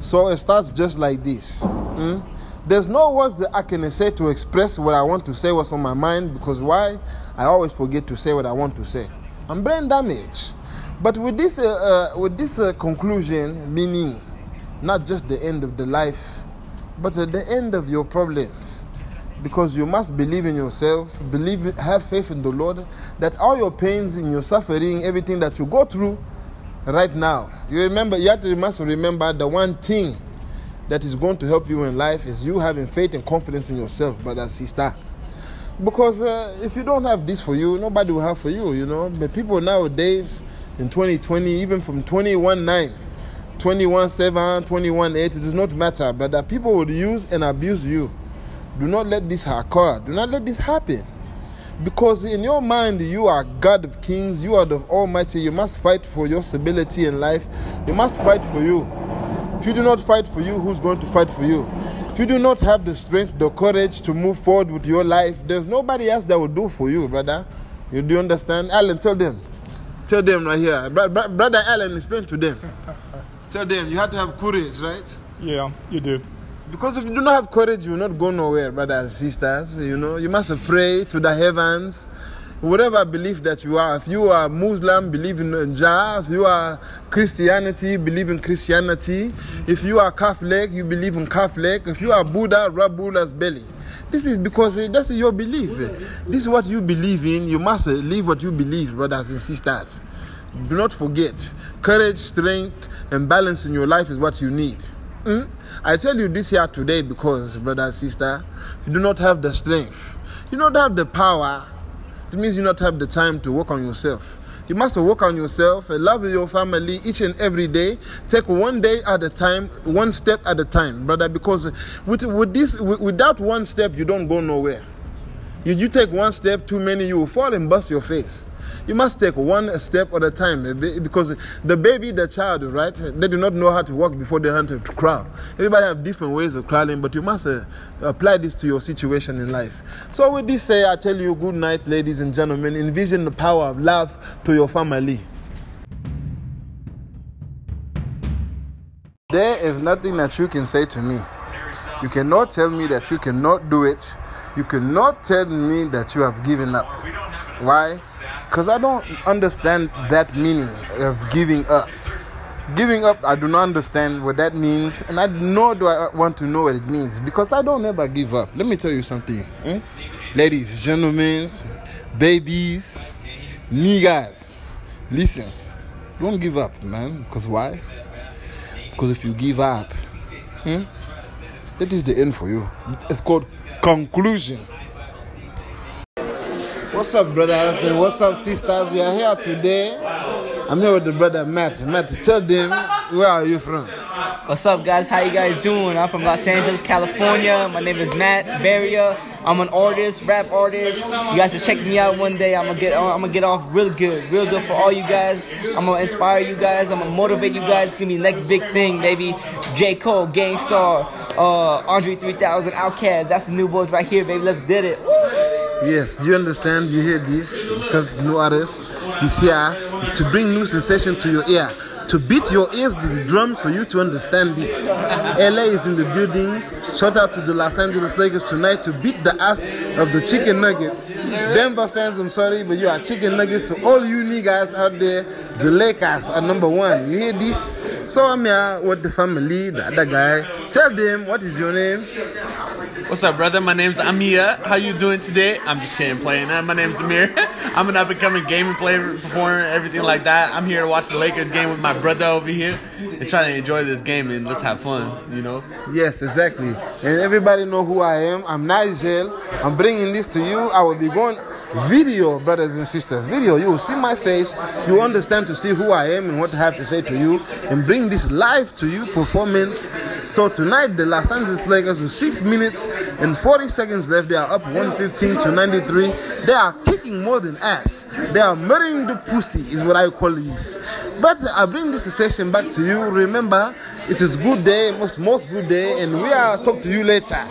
So it starts just like this. mm? There's no words that I can say to express what I want to say, what's on my mind, because why? I always forget to say what I want to say. I'm brain damaged. But with this, uh, uh, with this uh, conclusion, meaning not just the end of the life, but at the end of your problems. Because you must believe in yourself, believe, have faith in the Lord, that all your pains and your suffering, everything that you go through right now, you remember, you have to must remember the one thing that is going to help you in life is you having faith and confidence in yourself, brother, sister. Because uh, if you don't have this for you, nobody will have for you, you know. But people nowadays, in 2020, even from 21 9, 21 7, 21 8, it does not matter, brother. People would use and abuse you. Do not let this occur. Do not let this happen. Because in your mind, you are God of kings, you are the Almighty. You must fight for your stability in life. You must fight for you. If you do not fight for you, who's going to fight for you? If you do not have the strength, the courage to move forward with your life, there's nobody else that will do for you, brother. You do understand? Alan, tell them. Tell them right here. Bro- bro- brother Alan, explain to them. tell them you have to have courage, right? Yeah, you do. Because if you do not have courage, you will not go nowhere, brothers and sisters. You know, you must pray to the heavens. Whatever belief that you are, if you are Muslim, believe in Jah. If you are Christianity, believe in Christianity. If you are Catholic, you believe in Catholic. If you are Buddha, rub Buddha's belly. This is because uh, that's your belief. This is what you believe in. You must live what you believe, brothers and sisters. Do not forget, courage, strength, and balance in your life is what you need. Mm? I tell you this here today because, brother and sister, you do not have the strength, you don't have the power. It means you do not have the time to work on yourself. You must work on yourself and love your family each and every day. Take one day at a time, one step at a time, brother. Because with, with this, with, without one step, you don't go nowhere. You, you take one step too many, you will fall and bust your face. You must take one step at a time eh, because the baby, the child, right? They do not know how to walk before they learn to crawl. Everybody have different ways of crawling, but you must uh, apply this to your situation in life. So with this say, I tell you good night, ladies and gentlemen. Envision the power of love to your family. There is nothing that you can say to me. You cannot tell me that you cannot do it. You cannot tell me that you have given up. Why? Because I don't understand that meaning of giving up. Giving up, I do not understand what that means, and I nor do I want to know what it means because I don't ever give up. Let me tell you something, hmm? ladies, gentlemen, babies, niggas. Listen, don't give up, man. Because why? Because if you give up, hmm, that is the end for you. It's called conclusion. What's up, brothers and what's up, sisters? We are here today. I'm here with the brother Matt. Matt, tell them where are you from? What's up, guys? How you guys doing? I'm from Los Angeles, California. My name is Matt Barria. I'm an artist, rap artist. You guys should check me out one day. I'm gonna get I'm gonna get off real good, real good for all you guys. I'm gonna inspire you guys. I'm gonna motivate you guys. It's gonna be the next big thing, baby. J Cole, Gang Starr, uh, Andre 3000, Outkast. That's the new boys right here, baby. Let's did it. Yes, do you understand? You hear this because no artist is here to bring new sensation to your ear, to beat your ears with the drums for you to understand this. LA is in the buildings. Shout out to the Los Angeles Lakers tonight to beat the ass of the chicken nuggets. Denver fans, I'm sorry, but you are chicken nuggets. So all you niggas out there, the Lakers are number one. You hear this? So I'm here with the family, the other guy. Tell them what is your name. What's up, brother? My name's Amir. How you doing today? I'm just kidding, playing. Uh, my name's Amir. I'm an up-and-coming gaming player, performer, everything like that. I'm here to watch the Lakers game with my brother over here and try to enjoy this game and let's have fun, you know? Yes, exactly. And everybody know who I am. I'm Nigel. I'm bringing this to you. I will be going video, brothers and sisters. Video. You will see my face. You understand to see who I am and what I have to say to you, and bring this live to you performance. So tonight, the Los Angeles Lakers with six minutes and 40 seconds left, they are up 115 to 93. They are kicking more than ass. They are murdering the pussy, is what I call this. But I bring this session back to you. Remember, it is good day, most most good day, and we are talk to you later.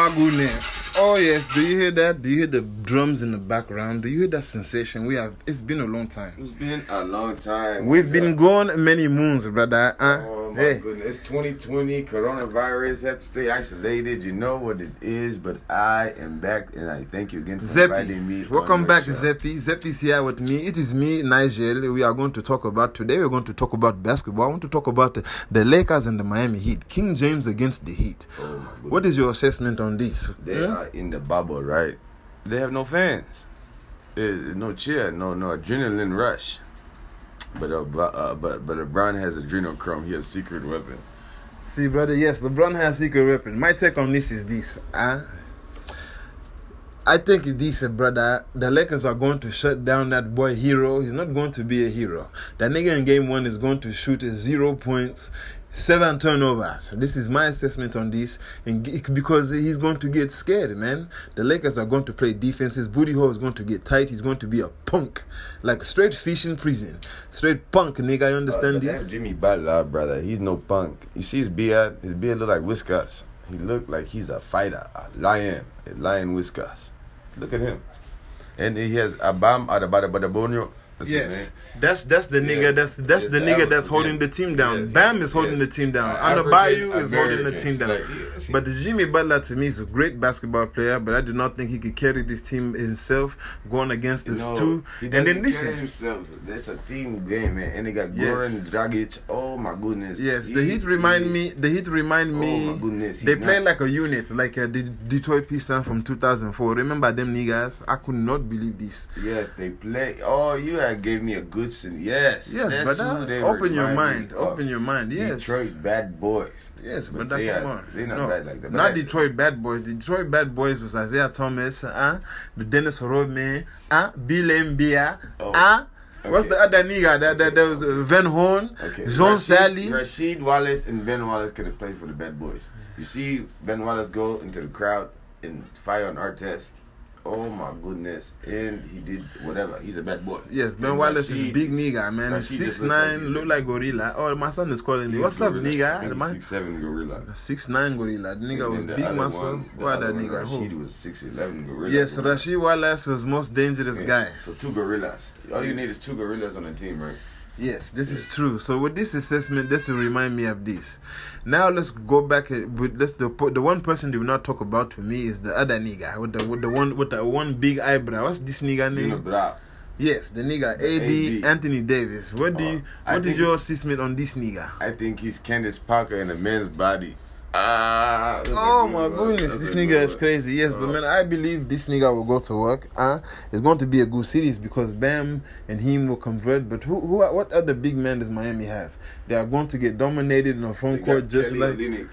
Oh my goodness. Oh yes. Do you hear that? Do you hear the drums in the background? Do you hear that sensation? We have. It's been a long time. It's been a long time. We've been gone many moons, brother. Uh, Oh my hey. goodness. It's 2020, coronavirus, have to stay isolated. You know what it is, but I am back and I thank you again for inviting me. Welcome back, show. Zeppy. Zeppy's here with me. It is me, Nigel. We are going to talk about today. We're going to talk about basketball. I want to talk about the, the Lakers and the Miami Heat. King James against the Heat. Oh. What is your assessment on this? They Hmm? are in the bubble, right? They have no fans. There's no cheer, no no adrenaline rush. But uh, but, uh, but but LeBron has adrenochrome. He has secret weapon. See, brother, yes, LeBron has secret weapon. My take on this is this. Uh, I think uh, brother, the Lakers are going to shut down that boy hero. He's not going to be a hero. That nigga in game one is going to shoot zero points, seven turnovers. This is my assessment on this, and because he's going to get scared, man. The Lakers are going to play defense. His booty hole is going to get tight. He's going to be a punk, like straight fish in prison, straight punk, nigga. You understand Uh, this? Jimmy Butler, brother. He's no punk. You see his beard? His beard look like whiskers. He look like he's a fighter, a lion, a lion whiskers. Look at him. And he has a bam at the Badabonio. Yes, that's that's the Yeah. nigga. That's that's Yes, the that nigga was- that's holding yeah. the team down. Yes, Bam is holding yes. the team down. Uh, and the Bayou is holding the team down. like, yes, but Jimmy Butler to me is a great basketball player, but I do not think he could carry this team himself going against You this know, two. he And then doesn't carry listen, himself. That's a team game, man. And they got Yes. Goran Dragic. Oh my goodness. yes, the He- Heat remind he- me. The Heat remind Oh, me. my goodness, they play nuts. like a unit, like uh, the Detroit Pistons from 2004. Remember them niggas? I could not believe this. Yes, they play. Oh, you gave me a good. Yes, Yes, brother. Open your mind. Open your mind. Yes. Detroit bad boys. Yes, But but, they come are- on. they're not no, bad like that. Not Detroit Bad Boys. The Detroit Bad Boys was Isiah Thomas, uh, the Dennis Rodman, uh, Bill Mbia, Oh, uh, what's the other nigga? That, that, that was uh, Van Horn, Okay. Jean Rasheed- Sally. Rasheed Wallace and Ben Wallace could have played for the Bad Boys. You see Ben Wallace go into the crowd and fire on Artest. Oh my goodness! And he did whatever. He's a bad boy. Yes, Ben And Wallace is Rasheed- big nigga, man. He's six just looks like nine, look like gorilla. Oh, my son is calling me. What's up, gorilla. nigga? He's My- six seven gorilla. Six nine gorilla. The nigga And was the big muscle. What that nigga? Rasheed Who? was six eleven gorilla. Yes, gorilla. Rasheed Wallace was most dangerous Yeah, guy. So two gorillas. All you need is two gorillas on a team, right? Yes, this is true. So with this assessment, this will remind me of this. Now let's go back. uh, With let's the the one person they will not talk about to me is the other nigga with the with the one with the one big eyebrow. What's this nigga name? Yes, the nigga AD, AD. Anthony Davis. What do you I what is your assessment on this nigga? I think he's Candace Parker in a man's body. Ah. Oh my goodness, this nigga is crazy. Yes, but man, I believe this nigga will go to work. Uh, it's going to be a good series because Bam and him will convert. But who, who, what other big men does Miami have? They are going to get dominated in the front court just Kelly like.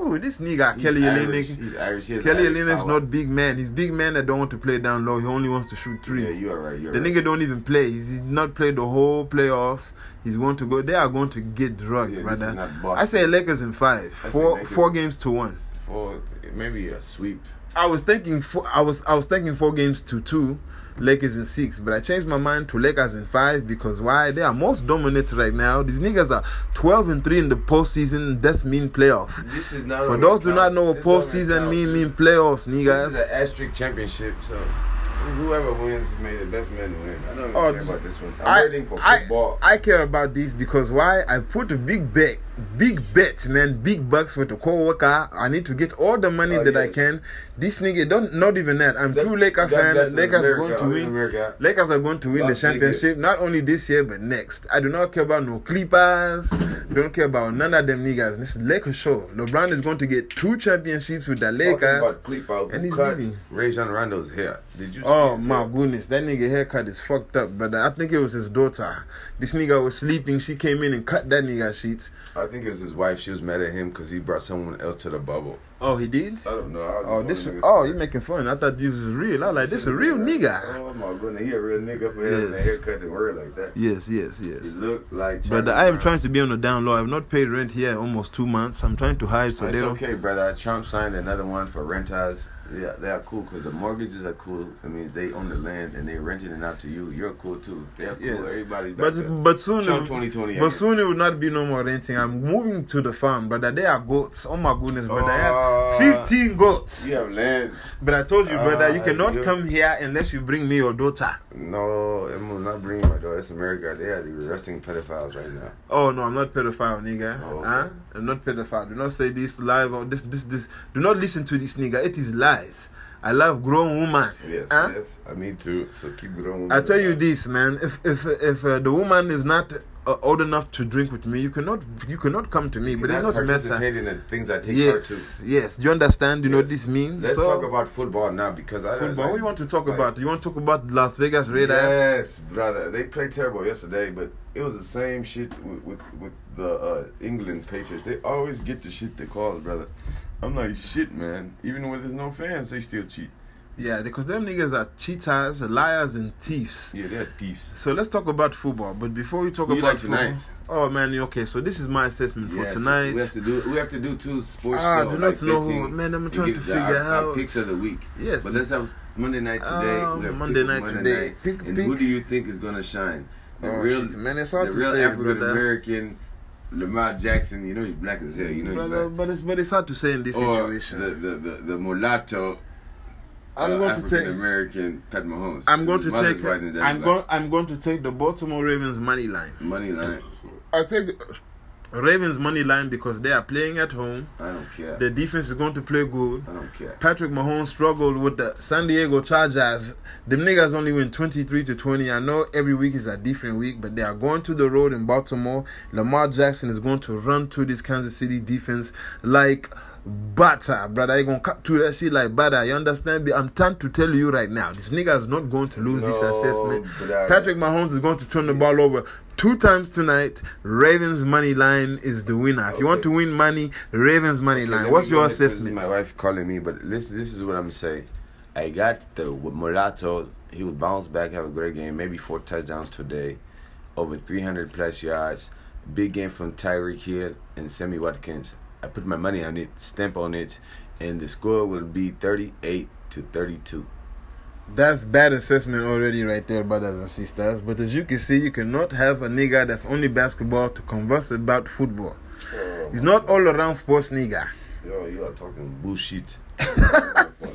Oh, this nigga he's Kelly. Olynyk. He's Irish. He has Kelly Olynyk's not big man. He's big man that don't want to play down low. He only wants to shoot three. Yeah, you are right. You're the right. nigga don't even play. He's, he's not played the whole playoffs. He's going to go. They are going to get drugged, Yeah, brother. I say Lakers in five. say Four Lakers. Four games to one. For maybe a sweep. I was thinking four, I was I was thinking four games to two, Lakers in six, but I changed my mind to Lakers in five because why? They are most dominant right now. These niggas are twelve and three in the postseason. That's mean playoff. This is not. For those do not know what postseason mean, mean playoffs, niggas. This is an asterisk championship, so whoever wins may the best man win. I don't Oh, care about this one. I'm I, waiting for I, football. I care about this because why? I put a big bet, big bet, man, big bucks with a co-worker. I need to get all the money Oh, that I can. This nigga don't not even that. I'm That's- true Laker that- fan. that's Lakers are going to win. America. Lakers are going to win Las the championship not only this year but next. I do not care about no Clippers. Don't care about none of them niggas. This is Lakers show. LeBron is going to get two championships with the Lakers. about Clip and he's leaving. Rajon Rondo's hair. Did you? Oh my hair? goodness, that nigga haircut is fucked up, But I think it was his daughter. This nigga was sleeping. She came in and cut that nigga sheets. I think it was his wife. She was mad at him because he brought someone else to the bubble. Oh, he did. I don't know. I Oh, just this. wanna Oh, niggas- you making fun? I thought this was real. I like this a real nigga. Oh my goodness, he a real nigga for having Yes. a haircut and word like that. Yes, yes, He yes. look like. Brother, I am trying to be on the down low. I've not paid rent here almost two months. I'm trying to hide so it's they don't. okay, brother. Trump signed another one for renters. Yeah, they are cool because the mortgages are cool. I mean, they own the land and they're renting it out to you. You're cool too. They're cool. Yes. Everybody's But but soon, Trump 2020. but soon it will not be no more renting. I'm moving to the farm, brother. There are goats. Oh my goodness, brother. I Uh, have 15 goats. You have land. But I told you, brother, you cannot come here unless you bring me your daughter. No, I'm not bringing my daughter. It's America. They are arresting pedophiles right now. Oh no, I'm not pedophile, nigga. Oh, okay. Huh? I'm not pedophile. Do not say this live or this this this. Do not listen to this nigga. It is lies. I love grown woman. Yes, Huh? yes. I need to. So keep going. I tell you this, man. If if if uh, the woman is not uh, old enough to drink with me, you cannot you cannot come to me. But it's not a matter. in the things I take. Yes, yes. Do you understand? You know what this means? Let's so, talk about football now because I football. like- what you want to talk like- about? You want to talk about Las Vegas Raiders? Yes, brother. They played terrible yesterday, but it was the same shit with with, with the uh, England Patriots. They always get the shit they call, brother. I'm like shit, man. Even when there's no fans, they still cheat. Yeah, because them niggas are cheaters, liars, and thieves. Yeah, they're thieves. So let's talk about football. But before we talk about like tonight? oh man, okay. So this is my assessment for Yeah, so tonight. we have to do we have to do two sports Ah, shows. do not like know who- man, I'm trying to figure our, our out- picks of the week. Yes. but let's have Monday night today. We have Monday night Monday today. night. Pick- and pick. who do you think is gonna shine? The Oh, real, man, it's hard the to real say, African. American Lamar Jackson. You know he's black as hell. You know Brother, black. but it's but it's hard to say in this or situation. the the the, the mulatto. I'm uh, going to African take. American Pat Mahomes. I'm going to take. white and daddy's I'm going. I'm going to take the Baltimore Ravens money line. money line. I take Ravens money line because they are playing at home. I don't care. The defense is going to play good. I don't care. Patrick Mahomes struggled with the San Diego Chargers. The niggas only win 23 to 20. I know every week is a different week, but they are going to the road in Baltimore. Lamar Jackson is going to run to this Kansas City defense like butter, brother. You gonna cut to that shit like butter. You understand? me? I'm trying to tell you right now, this nigga is not going to lose this assessment. I- Patrick Mahomes is going to turn the ball over. Two times tonight, Ravens money line is the winner. If you want to win money, Ravens money Okay, line. What's your ahead, 'cause this is assessment? My wife calling me, but this this is what I'm saying. I got the mulatto. He will bounce back, have a great game, maybe four touchdowns today, over 300 plus yards. Big game from Tyreek Hill and Sammy Watkins. I put my money on it, stamp on it, and the score will be 38 to 32. That's bad assessment already right there, brothers and sisters. But as you can see, you cannot have a nigga that's only basketball to converse about football. He's not all around sports nigga. Yo, you are talking bullshit.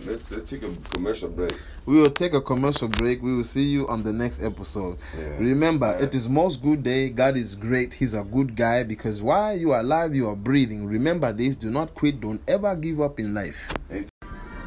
let's let's take a commercial break. We will take a commercial break. We will see you on the next episode. Yeah. Remember, it is most good day. God is great. He's a good guy because while you are alive, you are breathing. Remember this. Do not quit. Don't ever give up in life. Hey.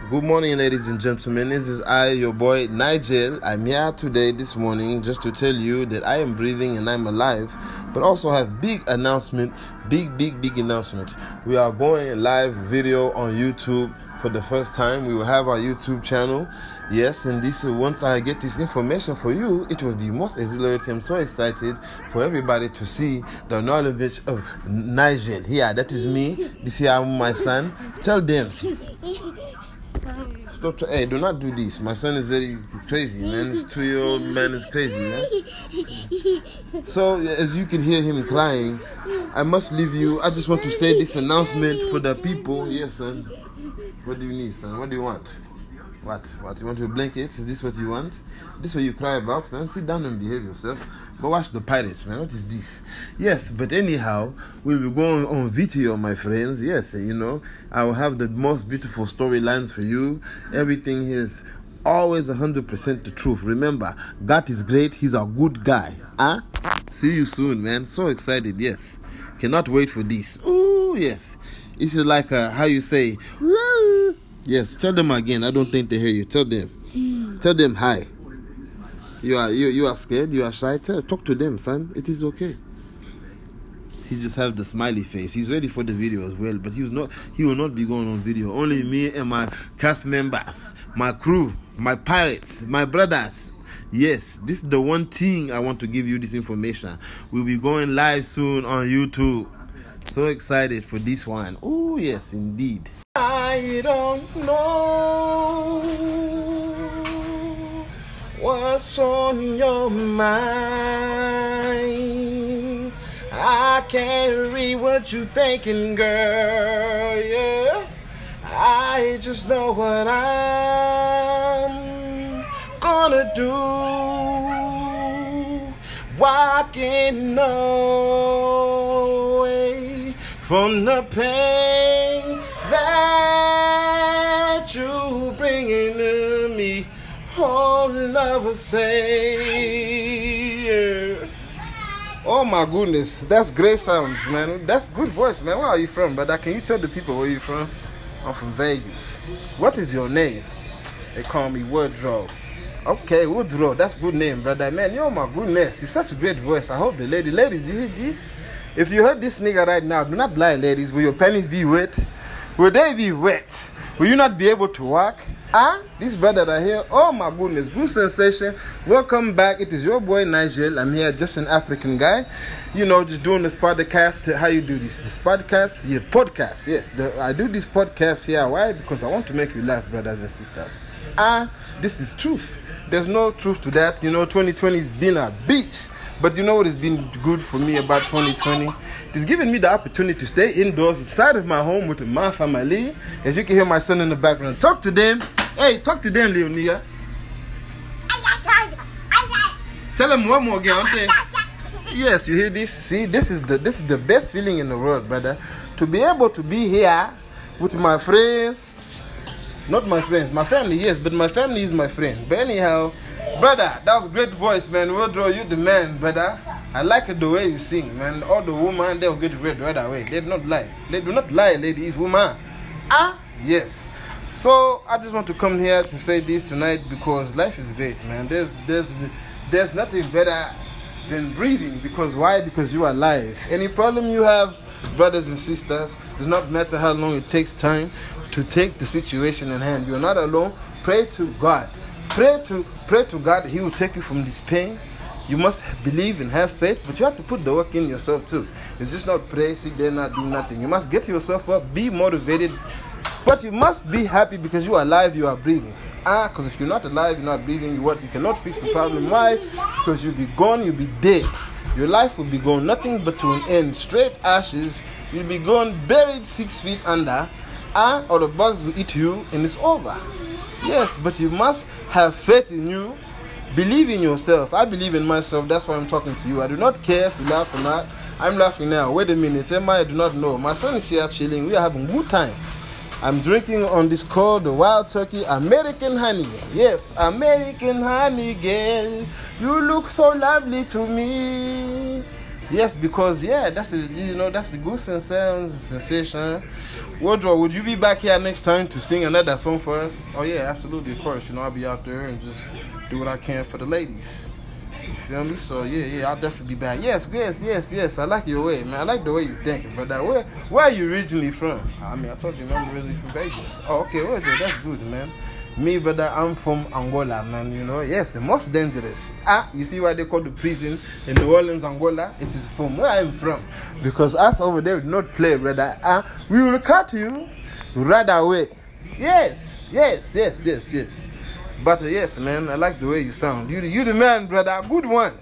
Good morning, ladies and gentlemen. This is I, your boy Nigel. I'm here today, this morning, just to tell you that I am breathing and I'm alive, but also have big announcement, big, big, big announcement. We are going live video on YouTube for the first time. We will have our YouTube channel. Yes, and this once I get this information for you, it will be most exhilarating. I'm so excited for everybody to see the knowledge of Nigel. Here, that is me. This here, my son. Tell them. Stop. Hey, do not do this. My son is very crazy, man. This two year old man is crazy, man. So, as you can hear him crying, I must leave you. I just want to say this announcement for the people. Yes, son. What do you need, son? What do you want? What? What? You want your blanket? Is this what you want? This what you cry about, man? Sit down and behave yourself. But watch the pirates, man. What is this? Yes, but anyhow, we'll be going on video, my friends. Yes, you know, I will have the most beautiful storylines for you. Everything is always 100% the truth. Remember, God is great. He's a good guy. Huh? See you soon, man. So excited. Yes. Cannot wait for this. Oh, yes. This is like a, how you say, Yes, tell them again. I don't think they hear you. Tell them. Tell them hi. You are you you are scared. You are shy. Tell talk to them, son. It is okay. He just have the smiley face. He's ready for the video as well, but he was not. He will not be going on video. Only me and my cast members, my crew, my pirates, my brothers. Yes, this is the one thing I want to give you this information. We'll be going live soon on YouTube. So excited for this one. Oh yes, indeed. I don't know what's on your mind. I can't read what you thinking, girl. Yeah, I just know what I'm gonna do. Walking away from the pain Oh, love Savior. Oh my goodness, that's great sounds, man. That's good voice, man. Where are you from, brother? Can you tell the people where you're from? I'm from Vegas. What is your name? They call me Woodrow. Okay, Woodrow, that's good name, brother. Man, yo, my goodness, it's such a great voice. I hope the lady, ladies, you hear this? If you heard this nigga right now, do not lie, ladies. Will your pennies be wet? Will they be wet? Will you not be able to walk? Ah, this brother right here. Oh my goodness, good sensation. Welcome back. It is your boy Nigel. I'm here, just an African guy. You know, just doing this podcast. How you do this? This podcast? Yeah, podcast. Yes, the, I do this podcast here. Why? Because I want to make you laugh, brothers and sisters. Ah, this is truth. There's no truth to that. You know, 2020 has been a bitch. But you know what has been good for me about 2020? It's given me the opportunity to stay indoors inside of my home with my family. As you can hear my son in the background. Talk to them. Hey, talk to them, nigga. Tell them one more again. Yes, you hear this? See, this is the this is the best feeling in the world, brother. To be able to be here with my friends, not my friends, my family, yes, but my family is my friend. But anyhow, brother, that was great voice, man. Woodrow, you the man, brother. I like the way you sing, man. All the women, they'll get red right away. They do not lie. They do not lie, ladies, woman. Ah, yes. So I just want to come here to say this tonight because life is great, man. There's there's there's nothing better than breathing because why? Because you are alive. Any problem you have, brothers and sisters, does not matter how long it takes time to take the situation in hand. You're not alone. Pray to God. Pray to pray to God. He will take you from this pain. You must believe and have faith, but you have to put the work in yourself too. It's just not pray, sit there, not do nothing. You must get yourself up, be motivated, but you must be happy because you are alive, you are breathing. Ah, because if you're not alive, you're not breathing, you what? You cannot fix the problem. Why? Because you'll be gone, you'll be dead. Your life will be gone, nothing but to an end. Straight ashes, you'll be gone, buried six feet under. Ah, or the bugs will eat you and it's over. Yes, but you must have faith in you. Believe in yourself. I believe in myself. That's why I'm talking to you. I do not care if you laugh or not. I'm laughing now. Wait a minute. Emma, I do not know. My son is here chilling. We are having good time. I'm drinking on this called Wild Turkey American Honey. Yes, American Honey, girl. You look so lovely to me. Yes, because yeah, that's a, you know that's the good sounds sensation. Woodrow, would you be back here next time to sing another song for us? Oh yeah, absolutely, of course. You know I'll be out there and just do what I can for the ladies. You feel me? So yeah, yeah, I'll definitely be back. Yes, yes, yes, yes. I like your way, man. I like the way you think, brother. Where where are you originally from? I mean, I told you, man, I'm originally from Vegas. Oh, okay, well, that's good, man. Me, brother, I'm from Angola, man. You know, yes, the most dangerous. Ah, you see why they call the prison in New Orleans, Angola? It is from where I'm from. Because us over there do not play, brother. Ah, we will cut you right away. Yes, yes, yes, yes, yes. But uh, yes, man, I like the way you sound. You, you the man, brother. Good one.